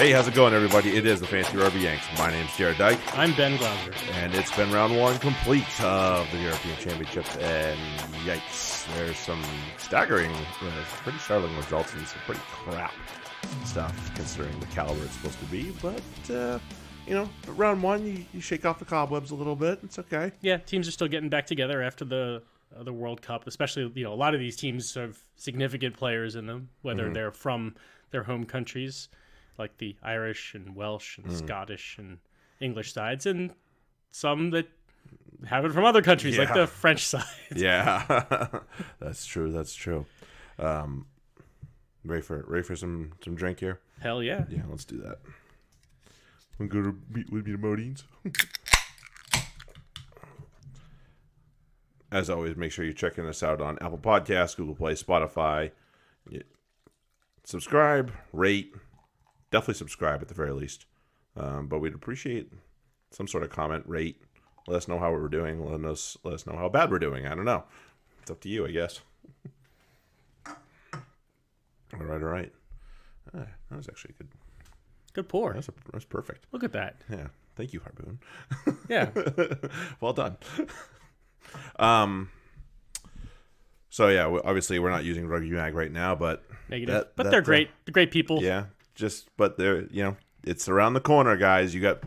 Hey, how's it going, everybody? It is the Fantasy Rugby Yanks. My name's Jarrod Dyke, I'm Ben Glauser. and it's been round one complete of the European Championships. And yikes, there's some staggering, uh, pretty startling results and some pretty crap stuff considering the caliber it's supposed to be. But, uh, you know, round one, you, you shake off the cobwebs a little bit. It's okay. Yeah, teams are still getting back together after the uh, the World Cup. Especially, you know, a lot of these teams have significant players in them, whether they're from their home countries, like the Irish and Welsh and Scottish and English sides, and some that have it from other countries, like the French side. Yeah, that's true. That's true. Um, ready for ready for some some drink here? Hell yeah. Yeah, let's do that. I'm going to meet with me to Modines. As always, make sure you're checking us out on Apple Podcasts, Google Play, Spotify. Yeah. Subscribe, rate, definitely subscribe at the very least. Um, but we'd appreciate some sort of comment, rate. Let us know how we're doing. Let us let us know how bad we're doing. I don't know. It's up to you, I guess. all right, all right. Ah, that was actually a good. Good pour. That's a, that's perfect. Look at that. Yeah. Thank you, Harpoon. Yeah. well done. um. So yeah, obviously we're not using Rugby Mag right now, but Negative. That- but that, they're great. They're great people. yeah, just but they're you know it's around the corner, guys. You got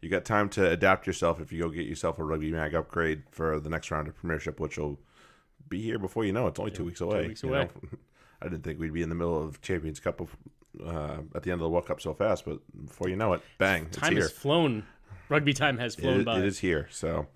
you got time to adapt yourself if you go get yourself a Rugby Mag upgrade for the next round of Premiership, which will be here before you know. it. It's only two weeks away. Two weeks away. know. I didn't think we'd be in the middle of Champions Cup of, uh, at the end of the World Cup so fast, but before you know it, bang, it's Time has flown. Rugby time has flown It- by. it is here. So,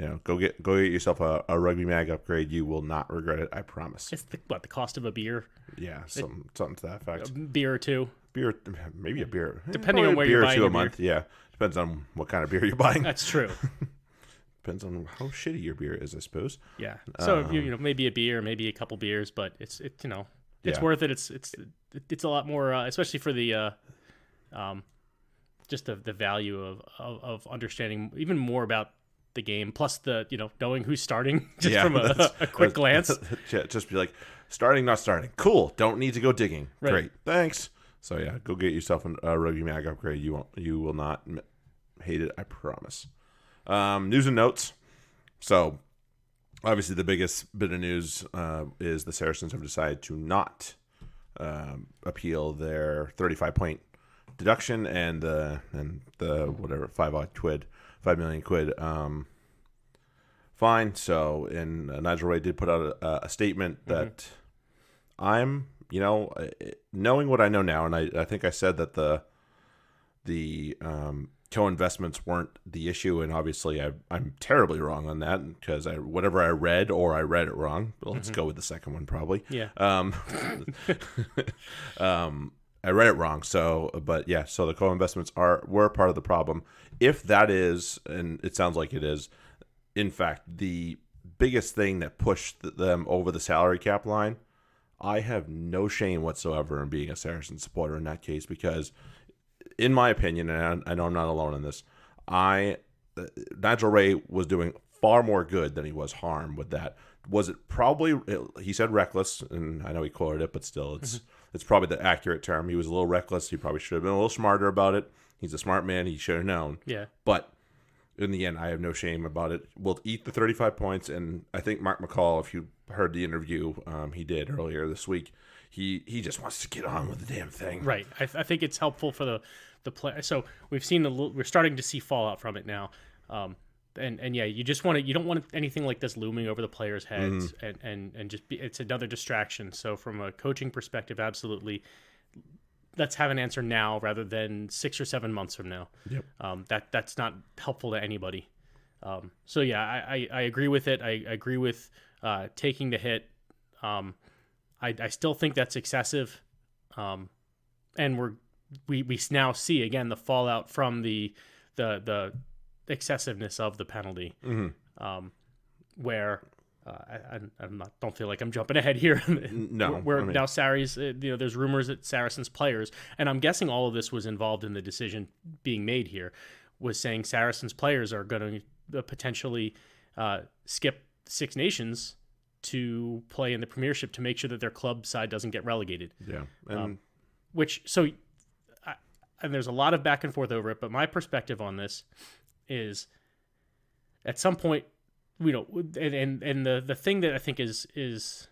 you know, go get go get yourself a, a rugby mag upgrade. You will not regret it. I promise. It's the, what the cost of a beer, Yeah, some something to that effect. beer or two. Beer, maybe a beer. eh, Depending probably on a where beer you're or buying two a beer. month. Yeah, depends on what kind of beer you're buying. That's true. Depends on how shitty your beer is, I suppose. Yeah. So if you you know maybe a beer, maybe a couple beers, but it's it you know it's Yeah. worth it. It's it's it's a lot more, uh, especially for the uh, um, just the the value of, of of understanding even more about the game, plus the you know knowing who's starting just yeah, from a, a quick glance. yeah, just be like, starting, not starting. Cool. Don't need to go digging. Right. Great. Thanks. So yeah, go get yourself an- a rugby mag upgrade. You won't. You will not m- hate it. I promise. Um, news and notes. So obviously, the biggest bit of news uh, is the Saracens have decided to not um, appeal their 35 point deduction and the and the whatever five odd quid, five million quid. Um, fine. So, and uh, Nigel Ray did put out a, a statement that I'm, you know, uh, knowing what I know now, and I, I think I said that the the um, co-investments weren't the issue, and obviously I, I'm terribly wrong on that because I whatever I read or I read it wrong. But let's go with the second one probably. Yeah. Um, um, I read it wrong. So, but yeah, so the co-investments are were part of the problem. If that is, and it sounds like it is, in fact, the biggest thing that pushed them over the salary cap line, I have no shame whatsoever in being a Saracen supporter in that case because, in my opinion, and I, know I'm not alone in this, I uh, Nigel Ray was doing far more good than he was harm with that. Was it probably he said reckless, and I know he quoted it, but still, it's it's probably the accurate term. He was a little reckless. He probably should have been a little smarter about it. He's a smart man. He should have known. Yeah. But in the end, I have no shame about it. We'll eat the 35 points, and I think Mark McCall, if you heard the interview um, he did earlier this week, he he just wants to get on with the damn thing. Right. I, I think it's helpful for the the play. So we've seen little, we're starting to see fallout from it now. Um, and and yeah, you just want to you don't want anything like this looming over the players' heads Mm-hmm. and and and just be it's another distraction. So from a coaching perspective, absolutely. Let's have an answer now rather than six or seven months from now. Yep. Um, that that's not helpful to anybody. Um, so yeah, I, I, I agree with it. I, I agree with uh, taking the hit. Um, I, I still think that's excessive. Um, and we're we, we now see again the fallout from the the the excessiveness of the penalty, Mm-hmm. um, where uh, I, I'm- I'm not don't feel like I'm jumping ahead here. no, where, where I mean- now Sarries, uh, you know, there's rumors that Saracens players, and I'm guessing all of this was involved in the decision being made here, was saying Saracens players are going to potentially uh, skip Six Nations to play in the Premiership to make sure that their club side doesn't get relegated Yeah, and Um, which so I, and there's a lot of back and forth over it. But my perspective on this is, at some point, you know, and and, and the the thing that I think is is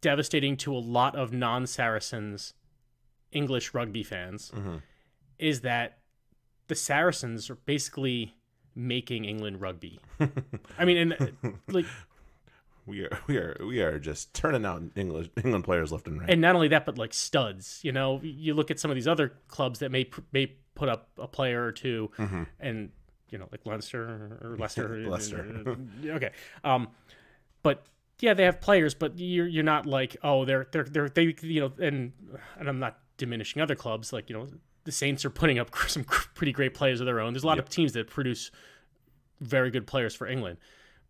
devastating to a lot of non Saracens English rugby fans Mm-hmm. is that the Saracens are basically making England rugby. I mean, and uh, like, We are we are we are just turning out English England players left and right. and not only that, but like studs. You know, you look at some of these other clubs that may may put up a player or 2 and you know, like Leinster or Leicester. Mm-hmm. Leicester. okay, um, but yeah, they have players, but you're you're not like oh they're they're they're they you know and and I'm not diminishing other clubs like you know the Saints are putting up some pretty great players of their own. There's a lot of teams that produce very good players for England,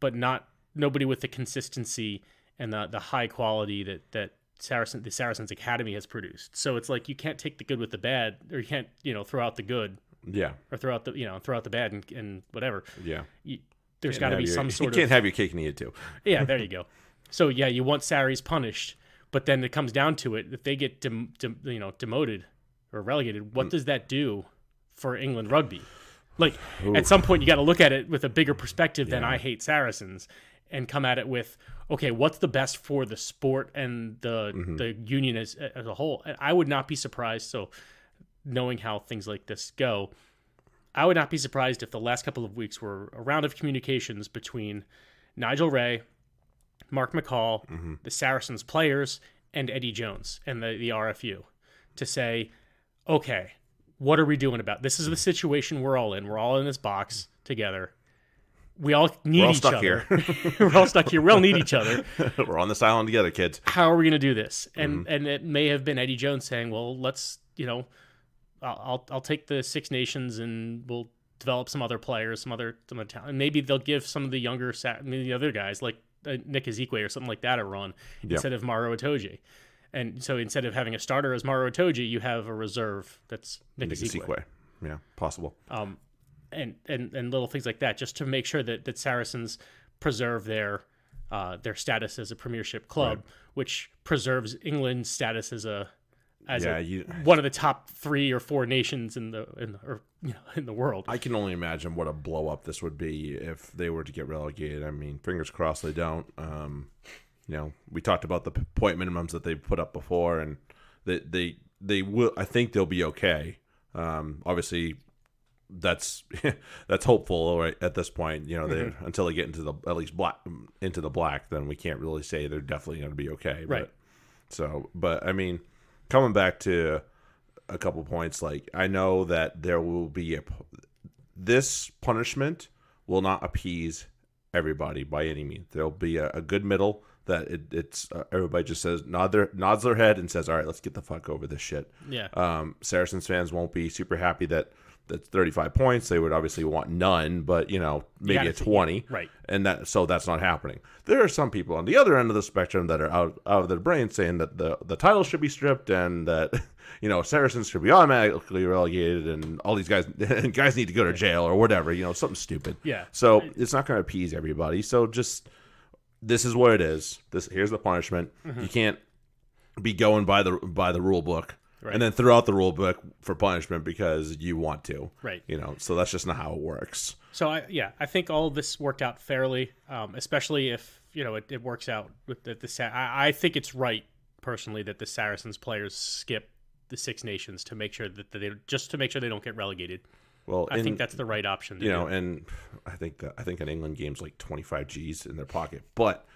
but not nobody with the consistency and the the high quality that that Saracen the Saracens Academy has produced. So it's like you can't take the good with the bad, or you can't you know throw out the good yeah, or throw out the you know throw out the bad and, and whatever. yeah. You, there's got to be your- some sort You of can't have your cake and eat it too. yeah. There you go. So yeah, you want Sarries punished, but then it comes down to it. If they get dem, dem, you know demoted or relegated, what mm. does that do for England rugby? Like at some point, you got to look at it with a bigger perspective than I hate Saracens, and come at it with okay, what's the best for the sport and the mm-hmm. the union as as a whole? And I would not be surprised. So knowing how things like this go, I would not be surprised if the last couple of weeks were a round of communications between Nigel Ray, Mark McCall, mm-hmm. the Saracens players, and Eddie Jones and the, the RFU to say, okay, what are we doing about this? Is the situation we're all in. We're all in this box mm-hmm. together. We all need We're all each stuck other. here. we're all stuck here. We all need each other. We're on this island together, kids. How are we going to do this? And Mm-hmm. and it may have been Eddie Jones saying, well, let's you know, I'll I'll, take the Six Nations and we'll develop some other players, some other some other talent. And maybe they'll give some of the younger, I mean, the other guys like uh, Nick Isiekwe or something like that a run instead of Maro Itoje. And so instead of having a starter as Maro Itoje, you have a reserve that's Nick, Nick. Isiekwe. Yeah, possible. Um, and, and and little things like that, just to make sure that, that Saracens preserve their uh, their status as a Premiership club, which preserves England's status as a as Yeah, a, you- one of the top three or four nations in the in the, or, you know, in the world. I can only imagine what a blow up this would be if they were to get relegated. I mean, fingers crossed they don't. Um, you know, we talked about the point minimums that they put up before, and they they they will. I think they'll be okay. Um, obviously, that's that's hopeful right at this point. You know, they Mm-hmm. until they get into the at least black into the black, then we can't really say they're definitely going to be okay. Right. But, so, but I mean, coming back to a couple points, like I know that there will be a this punishment will not appease everybody by any means. There'll be a, a good middle that it, it's uh, everybody just says nod their nods their head and says, "All right, let's get the fuck over this shit." yeah, Um, Saracens fans won't be super happy that that's 35 points. They would obviously want none, but you know maybe gotta a see- 20, right. And that so that's not happening. There are some people on the other end of the spectrum that are out, out of their brain saying that the the title should be stripped and that you know Saracens should be automatically relegated and all these guys guys need to go to jail or whatever. You know something stupid. Yeah. So it's not going to appease everybody. So just this is what it is. This here's the punishment. Mm-hmm. You can't be going by the by the rule book Right. and then throw out the rule book for punishment because you want to. Right. You know, so that's just not how it works. So I yeah, I think all of this worked out fairly, um, especially if you know it, it works out with the, the I, I think it's right personally that the Saracens players skip the Six Nations to make sure that they just to make sure they don't get relegated. Well, I in- think that's the right option. You do. know, and I think that I think an England game's like 25 G's in their pocket. But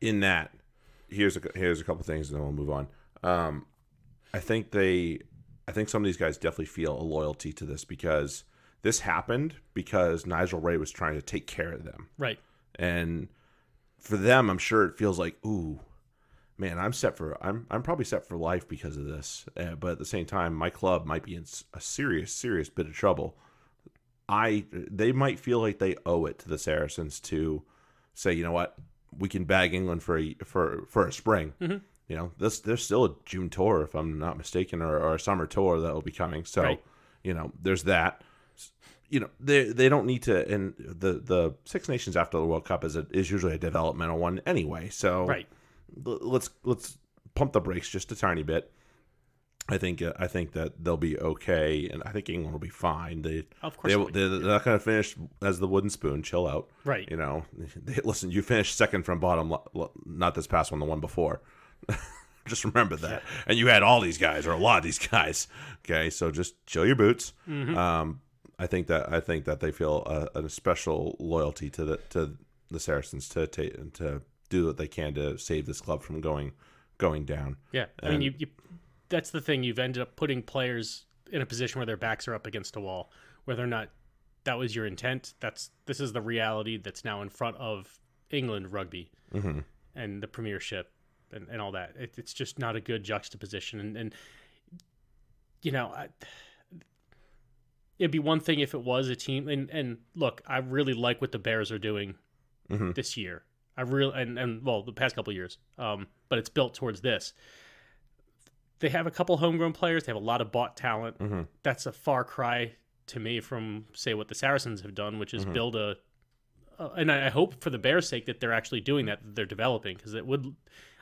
in that, here's a here's a couple things, and then we'll move on. Um, I think they, I think some of these guys definitely feel a loyalty to this because this happened because Nigel Ray was trying to take care of them, right. and for them, I'm sure it feels like, ooh, man, I'm set for I'm I'm probably set for life because of this. Uh, but at the same time, my club might be in a serious serious bit of trouble. I they might feel like they owe it to the Saracens to say, you know what, we can bag England for a for for a spring. You know, this there's still a June tour if I'm not mistaken, or, or a summer tour that will be coming. So, Right. you know, there's that. You know, they they don't need to. And the the Six Nations after the World Cup is a, is usually a developmental one anyway. So Right. let's let's pump the brakes just a tiny bit. I think uh, I think that they'll be okay, and I think England will be fine. They Of course they, they'll be. they're not going to finish as the wooden spoon. Chill out, Right. You know, they, listen. You finished second from bottom, not this past one, the one before. just remember that. And you had all these guys, or a lot of these guys. Okay, so just chill your boots. Mm-hmm. Um, I think that I think that they feel a, a special loyalty to the to the Saracens to ta- to do what they can to save this club from going going down. Yeah, I mean, you, you that's the thing. You've ended up putting players in a position where their backs are up against a wall, whether they're not. That was your intent. That's this is the reality that's now in front of England rugby Mm-hmm. and the Premiership and, and all that. It, it's just not a good juxtaposition. And, and you know, I, it'd be one thing if it was a team. And and look, I really like what the Bears are doing Mm-hmm. this year. I really and, and well the past couple of years. Um, but it's built towards this. They have a couple homegrown players. They have a lot of bought talent. Mm-hmm. That's a far cry to me from say what the Saracens have done, which is build a. And I I hope for the Bears' sake that they're actually doing that. That they're developing because it would.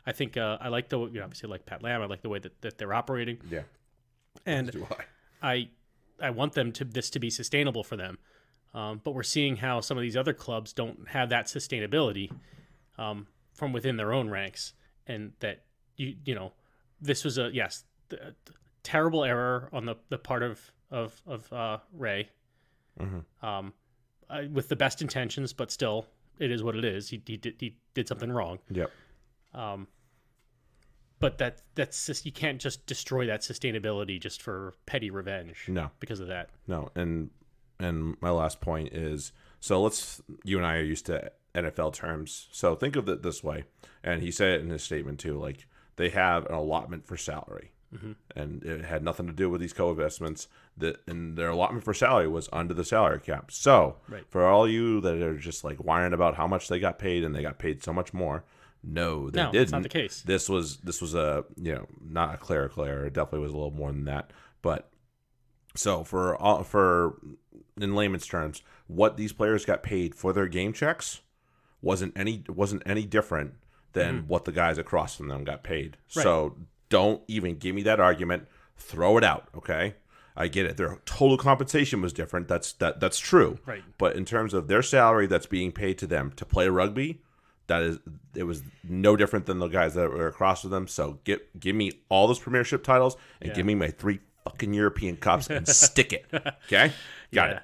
I think uh, I like the you know obviously like Pat Lam. I like the way that, that they're operating, Yeah. and I? I I want them to this to be sustainable for them. Um, but we're seeing how some of these other clubs don't have that sustainability um, from within their own ranks, and that you you know this was a yes terrible error on the, the part of of of uh, Ray, Mhm. um, uh, with the best intentions, but still it is what it is. He he did he did something wrong. Yep. Um, but that that's just you can't just destroy that sustainability just for petty revenge No. because of that. No, and and my last point is so let's you and I are used to NFL terms. So think of it this way, and he said it in his statement too. Like they have an allotment for salary, and it had nothing to do with these co-investments. That and their allotment for salary was under the salary cap. So Right. for all you that are just like whining about how much they got paid and they got paid so much more, no, they No, didn't. it's not the case. This was this was a you know not a clerical error. It definitely was a little more than that, but so for all for in layman's terms, what these players got paid for their game checks wasn't any wasn't any different than mm-hmm. what the guys across from them got paid. Right. So don't even give me that argument. Throw it out, okay? I get it. Their total compensation was different. That's that that's true. Right. But in terms of their salary that's being paid to them to play rugby, that is it was no different than the guys that were across from them. So get give me all those premiership titles and Yeah. give me my three fucking European cups and stick it. Okay? Got Yeah. it.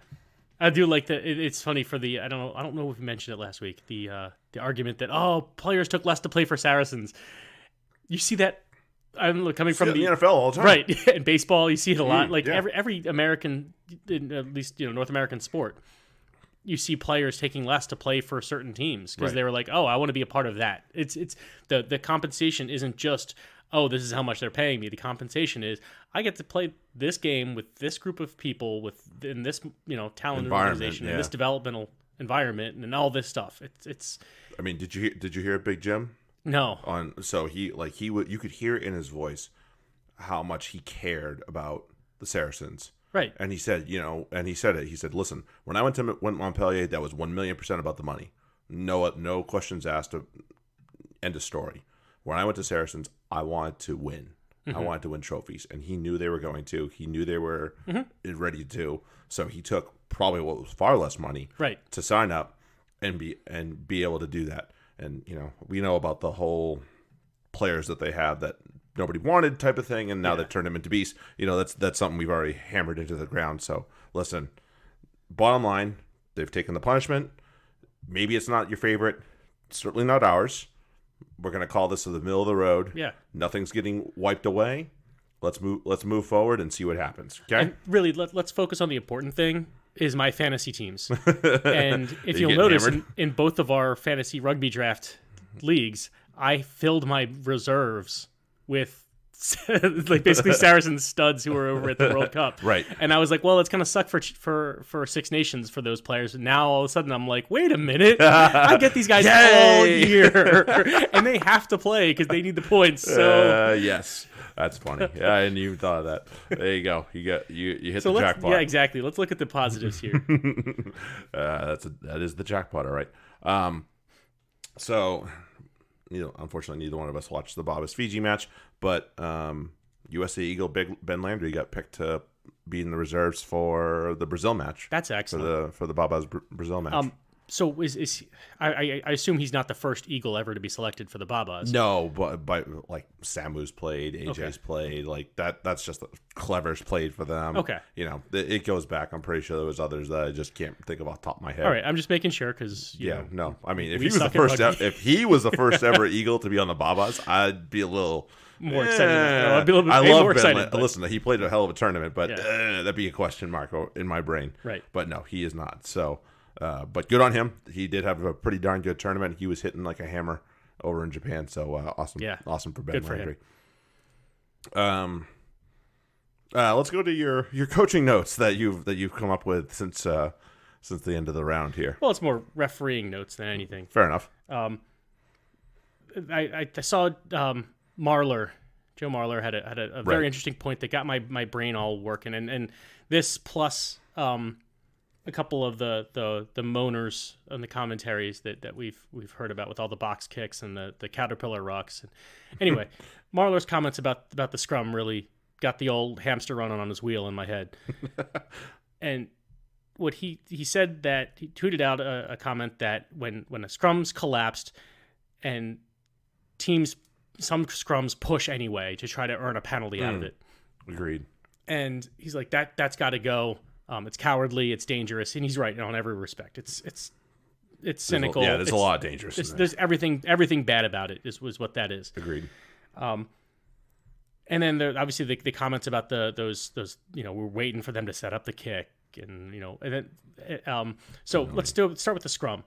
I do like that. It, it's funny for the I don't know I don't know if we mentioned it last week. The uh, the argument that oh players took less to play for Saracens. You see that I'm coming from From the the NFL all the time. right in baseball. You see it a lot. Mm, like yeah. every every American, at least you know North American sport, you see players taking less to play for certain teams because Right. they were like, oh, I want to be a part of that. It's it's the the compensation isn't just oh this is how much they're paying me. The compensation is I get to play this game with this group of people with in this you know talented Environment, organization yeah. in this developmental environment and all this stuff. It's it's I mean, did you hear, did you hear Big Jim no on? So he like he would you could hear in his voice how much he cared about the Saracens. Right And he said, you know, and he said it. He said, "Listen, when I went to went Montpellier, that was one million percent about the money. No, no questions asked. End of story. When I went to Saracens, I wanted to win. I mm-hmm. wanted to win trophies, and he knew they were going to. He knew they were mm-hmm. ready to. So he took probably what was far less money right to sign up and be and be able to do that. And you know, we know about the whole players that they have that nobody wanted type of thing, and now they turned him into beasts. You know, that's that's something we've already hammered into the ground. So listen, bottom line, they've taken the punishment. Maybe it's not your favorite, certainly not ours. We're gonna call this the middle of the road. yeah. Nothing's getting wiped away. Let's move. Let's move forward and see what happens. Okay. And really, let, let's focus on the important thing is my fantasy teams. and if You you'll notice, in, in both of our fantasy rugby draft leagues, I filled my reserves with like basically Saracen studs who were over at the World Cup. Right. And I was like, well, it's gonna suck for for for Six Nations for those players. And now all of a sudden, I'm like, wait a minute, I get these guys all year, and they have to play because they need the points. So. uh, yes, that's funny. Yeah, I didn't even thought of that. There you go. You got you you hit so the jackpot. yeah, exactly. Let's look at the positives here. uh, that's a, that is the jackpot, all right. Um, so you know, unfortunately, neither one of us watched the Baa-Baas Fiji match, but um, USC Eagle Big Ben Landry got picked to be in the reserves for the Brazil match. That's excellent for the for the Baa-Baas Br- Brazil match. Um, so is is I, I I assume he's not the first Eagle ever to be selected for the Baa-Baas. no, but but like Samu's played, AJ's played, like that. That's just Clever's played for them. Okay. you know it, it goes back. I'm pretty sure there was others that I just can't think of off the top of my head. All right, I'm just making sure because Yeah, no. I mean, if he was the first, rugby. ev- if he was the first ever Eagle to be on the Baa-Baas, I'd be a little More excited. eh. No, I'd be a little bit- I love more Ben. excited, but- Listen, he played a hell of a tournament, but Yeah. eh, that'd be a question mark in my brain. Right. But no, he is not. So, uh, but good on him. He did have a pretty darn good tournament. He was hitting like a hammer over in Japan. So uh, awesome. Yeah. awesome for Ben Good for. Landry. Um. Uh, let's go to your your coaching notes that you've that you've come up with since uh since the end of the round here. well, it's more refereeing notes than anything. Fair enough. Um, I, I, saw um, Marler, Joe Marler had a had a, a very Right. interesting point that got my, my brain all working, and and this plus um, a couple of the, the the moaners and the commentaries that, that we've we've heard about with all the box kicks and the, the caterpillar rucks. And Anyway, Marler's comments about about the scrum really got the old hamster running on his wheel in my head, and what he he said that he tweeted out a, a comment that when when a scrums collapsed and teams some scrums push anyway to try to earn a penalty out of Mm. it Agreed. and he's like that that's got to go um, it's cowardly it's dangerous and he's right on every respect it's it's it's There's a- cynical yeah, there's a lot of dangerous. it's, there. there's everything everything bad about it is was what that is Agreed. um, and then there obviously the, the comments about the those those you know we're waiting for them to set up the kick and you know and then uh, um, so let's do let's start with the scrum.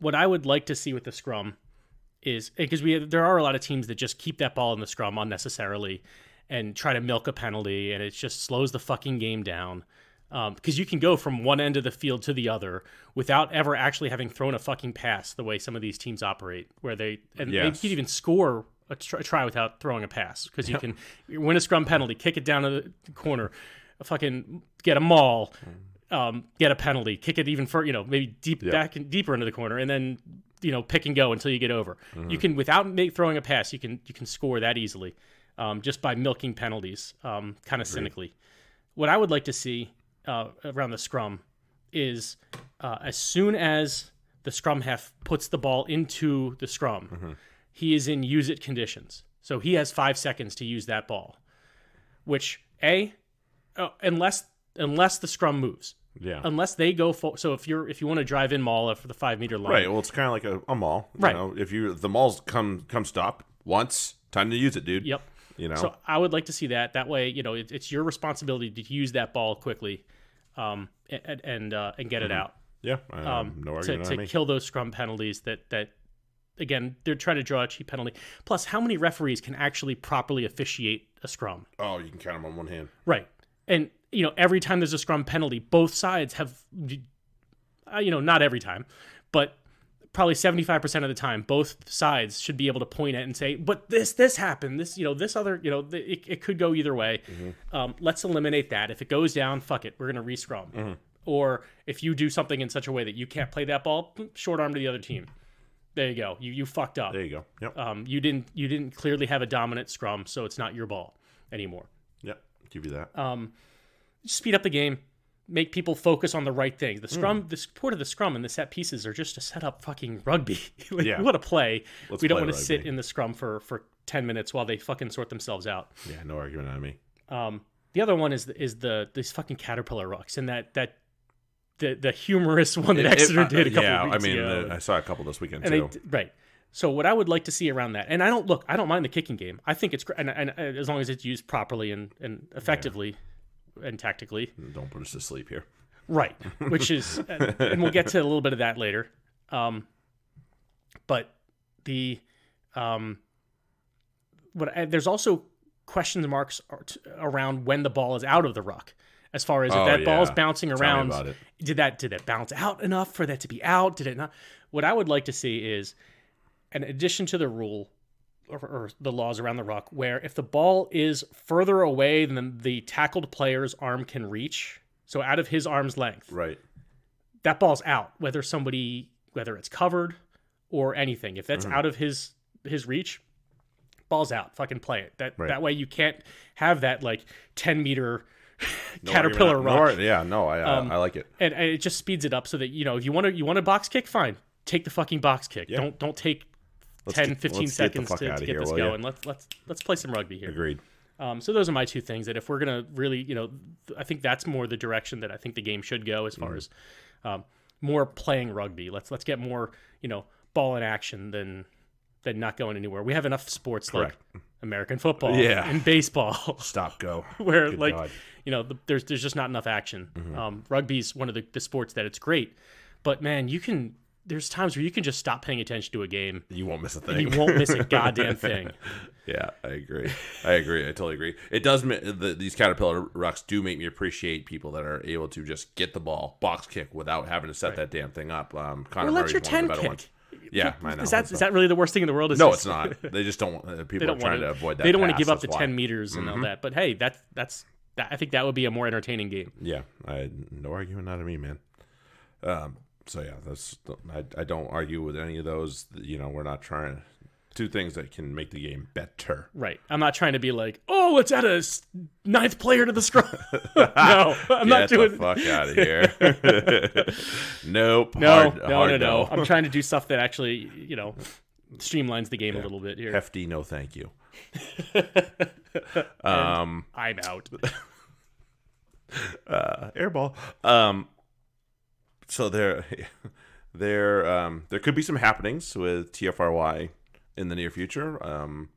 What I would like to see with the scrum is because we there are a lot of teams that just keep that ball in the scrum unnecessarily and try to milk a penalty and it just slows the fucking game down. Because you can go from one end of the field to the other without ever actually having thrown a fucking pass the way some of these teams operate, where they and Yes. they can even score a, tr- a try without throwing a pass because you can win a scrum penalty, kick it down to the corner, fucking get a maul, um, get a penalty, kick it even further, you know, maybe deep Yeah. back and deeper into the corner, and then you know pick and go until you get over. You can without make, throwing a pass, you can you can score that easily, um, just by milking penalties, um, kind of cynically. What I would like to see uh, around the scrum is uh, as soon as the scrum half puts the ball into the scrum, he is in use it conditions. So he has five seconds to use that ball, which a uh, unless unless the scrum moves, Yeah. unless they go for so if you're if you want to drive in maul for the five meter line, Right. Well, it's kind of like a, a maul. You Right. Know? If you the mauls come come stop once, time to use it, dude. Yep. You know. So I would like to see that. That way, you know, it, it's your responsibility to use that ball quickly, um, and and, uh, and get it out. yeah. Um, no to, argument to on me. kill those scrum penalties that that again they're trying to draw a cheap penalty. Plus, how many referees can actually properly officiate a scrum? oh, you can count them on one hand. Right. And you know, every time there's a scrum penalty, both sides have uh, you know, not every time, but probably 75% of the time both sides should be able to point at and say but this this happened this you know this other you know th- it, it could go either way. Um, let's eliminate that. If it goes down fuck it we're gonna re-scrum. Or if you do something in such a way that you can't play that ball short arm to the other team. There you go. You you fucked up. There you go. Yep. um, you didn't you didn't clearly have a dominant scrum so it's not your ball anymore. Yep. Give you that. um, speed up the game, make people focus on the right thing. The Hmm. scrum, the support of the scrum and the set pieces are just to set up fucking rugby. like, Yeah. We want to play. Let's we don't want to sit in the scrum for for ten minutes while they fucking sort themselves out. yeah. No argument on me. Um, the other one is is the these fucking caterpillar rucks and that that the the humorous one that It- it- Exeter uh, did a couple yeah. of weeks I mean, ago. I saw a couple this weekend and too. they right. So what I would like to see around that, and I don't look, I don't mind the kicking game. I think it's great, and, and, and as long as it's used properly and, and effectively and tactically. Don't put us to sleep here. Right, which is, and we'll get to a little bit of that later. Um, but the, um, what I, there's also question marks around when the ball is out of the ruck, as far as if Oh, that ball's yeah. bouncing Tell me around. Did that did it bounce out enough for that to be out? Did it not? What I would like to see is, an addition to the rule or, or the laws around the ruck, where if the ball is further away than the tackled player's arm can reach, so out of his arm's length, Right. that ball's out. Whether somebody, whether it's covered or anything, if that's mm-hmm. out of his his reach, balls out, fucking play it. That Right. that way you can't have that like ten meter No caterpillar. No, yeah, no, I, I, um, I like it. and, and it just speeds it up so that you know if you want to you want a box kick fine take the fucking box kick Yeah. don't don't take Let's 10 get- 15 let's get seconds fuck to, to get here, this going let's let's let's play some rugby here Agreed. um, so those are my two things that if we're gonna really you know i think that's more the direction that i think the game should go as far as um, more playing rugby let's let's get more you know ball in action than than not going anywhere we have enough sports Correct. like american football Yeah. and baseball Stop, go. where Good like God. you know the, there's there's just not enough action. Mm-hmm. Um, rugby's one of the, the sports that it's great, but man, you can there's times where you can just stop paying attention to a game You won't miss a thing. you won't miss a goddamn thing. yeah, I agree. I agree. I totally agree. It does. The, these caterpillar rucks do make me appreciate people that are able to just get the ball, box kick without having to set that damn thing up. Um, Connor Or let your one of the ten kick. ones. Yeah, I know. Is that It's is that really the worst thing in the world? Is no, it's not. They just don't. Uh, people don't trying want to avoid that. They don't want to give up the ten why. Mm-hmm. meters and all that. But hey, that's that's that, I think that would be a more entertaining game. Yeah, I no arguing out of me, man. Um, so yeah, that's I, I don't argue with any of those. You know, we're not trying two things that can make the game better. Right. I'm not trying to be like, oh, let's add a ninth player to the scrum. no, I'm not Get doing. the fuck out of here. nope. No, hard, no, hard no, no. I'm trying to do stuff that actually, you know, streamlines the game a little bit here. Hefty, no, thank you. um, I'm out. uh, airball. Um, so there, there, um, there could be some happenings with TFRY in the near future. Um,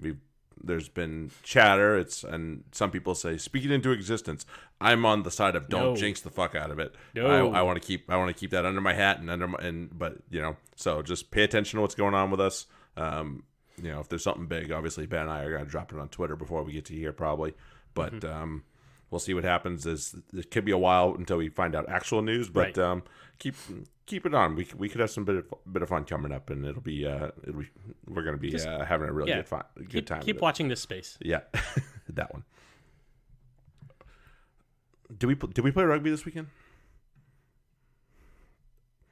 we there's been chatter. It's and some people say speak it into existence. I'm on the side of don't No. jinx the fuck out of it. No. I, I want to keep I want to keep that under my hat and under my and but you know so just pay attention to what's going on with us. Um, you know if there's something big, obviously Ben and I are gonna drop it on Twitter before we get to here probably, but Mm-hmm. um, we'll see what happens. Is it could be a while until we find out actual news, but Right. um, keep keep it on. We we could have some bit of bit of fun coming up, and it'll be uh it'll be we're gonna be uh, having a really yeah, good fun good Keep, time. keep with it. watching this space. Yeah, that one. Did we did we play rugby this weekend?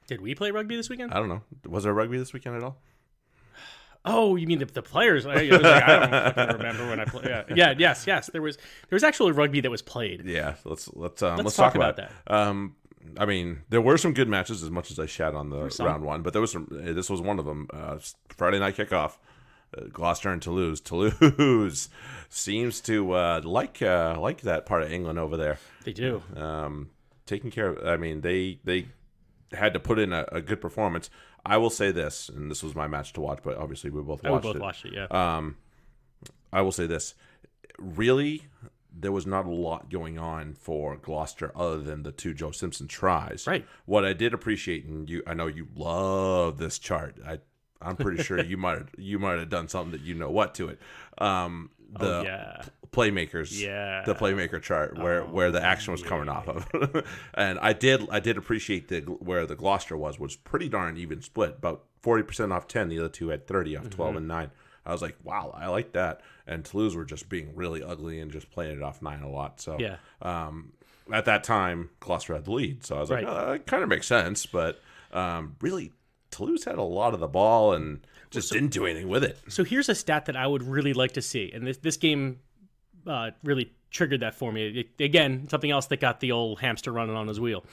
Did we play rugby this weekend? I don't know. Was there rugby this weekend at all? Oh, you mean the, the players? I, like, I don't fucking remember when I played. Yeah. yeah, yes, yes. There was there was actually rugby that was played. Yeah, let's let's um, let's, Let's talk, talk about, about that. Um, I mean, there were some good matches as much as I shat on the round one, but there was some. uh, This was one of them. Uh, Friday night kickoff. Uh, Gloucester and Toulouse. Toulouse seems to uh, like uh, like that part of England over there. They do. um, taking care of. I mean, they they had to put in a, a good performance. I will say this, and this was my match to watch, but obviously we both we watched both it. watched it. Yeah. Um, I will say this: really, there was not a lot going on for Gloucester other than the two Joe Simpson tries. Right. What I did appreciate, and you, I know you love this chart. I, I'm pretty sure you might you might have done something that you know what to it. Um, the oh, yeah. playmakers Yeah. the playmaker chart where where the action was coming off of and i did i did appreciate the where the gloucester was was pretty darn even split about 40% off 10 the other two had 30 off 12 and 9 i was like wow i like that and toulouse were just being really ugly and just playing it off 9 a lot so Yeah. um at that time gloucester had the lead so i was like Right. oh, that kind of makes sense but um really toulouse had a lot of the ball and just didn't do anything with it So here's a stat that I would really like to see, and this this game uh, really triggered that for me. It- again, something else that got the old hamster running on his wheel.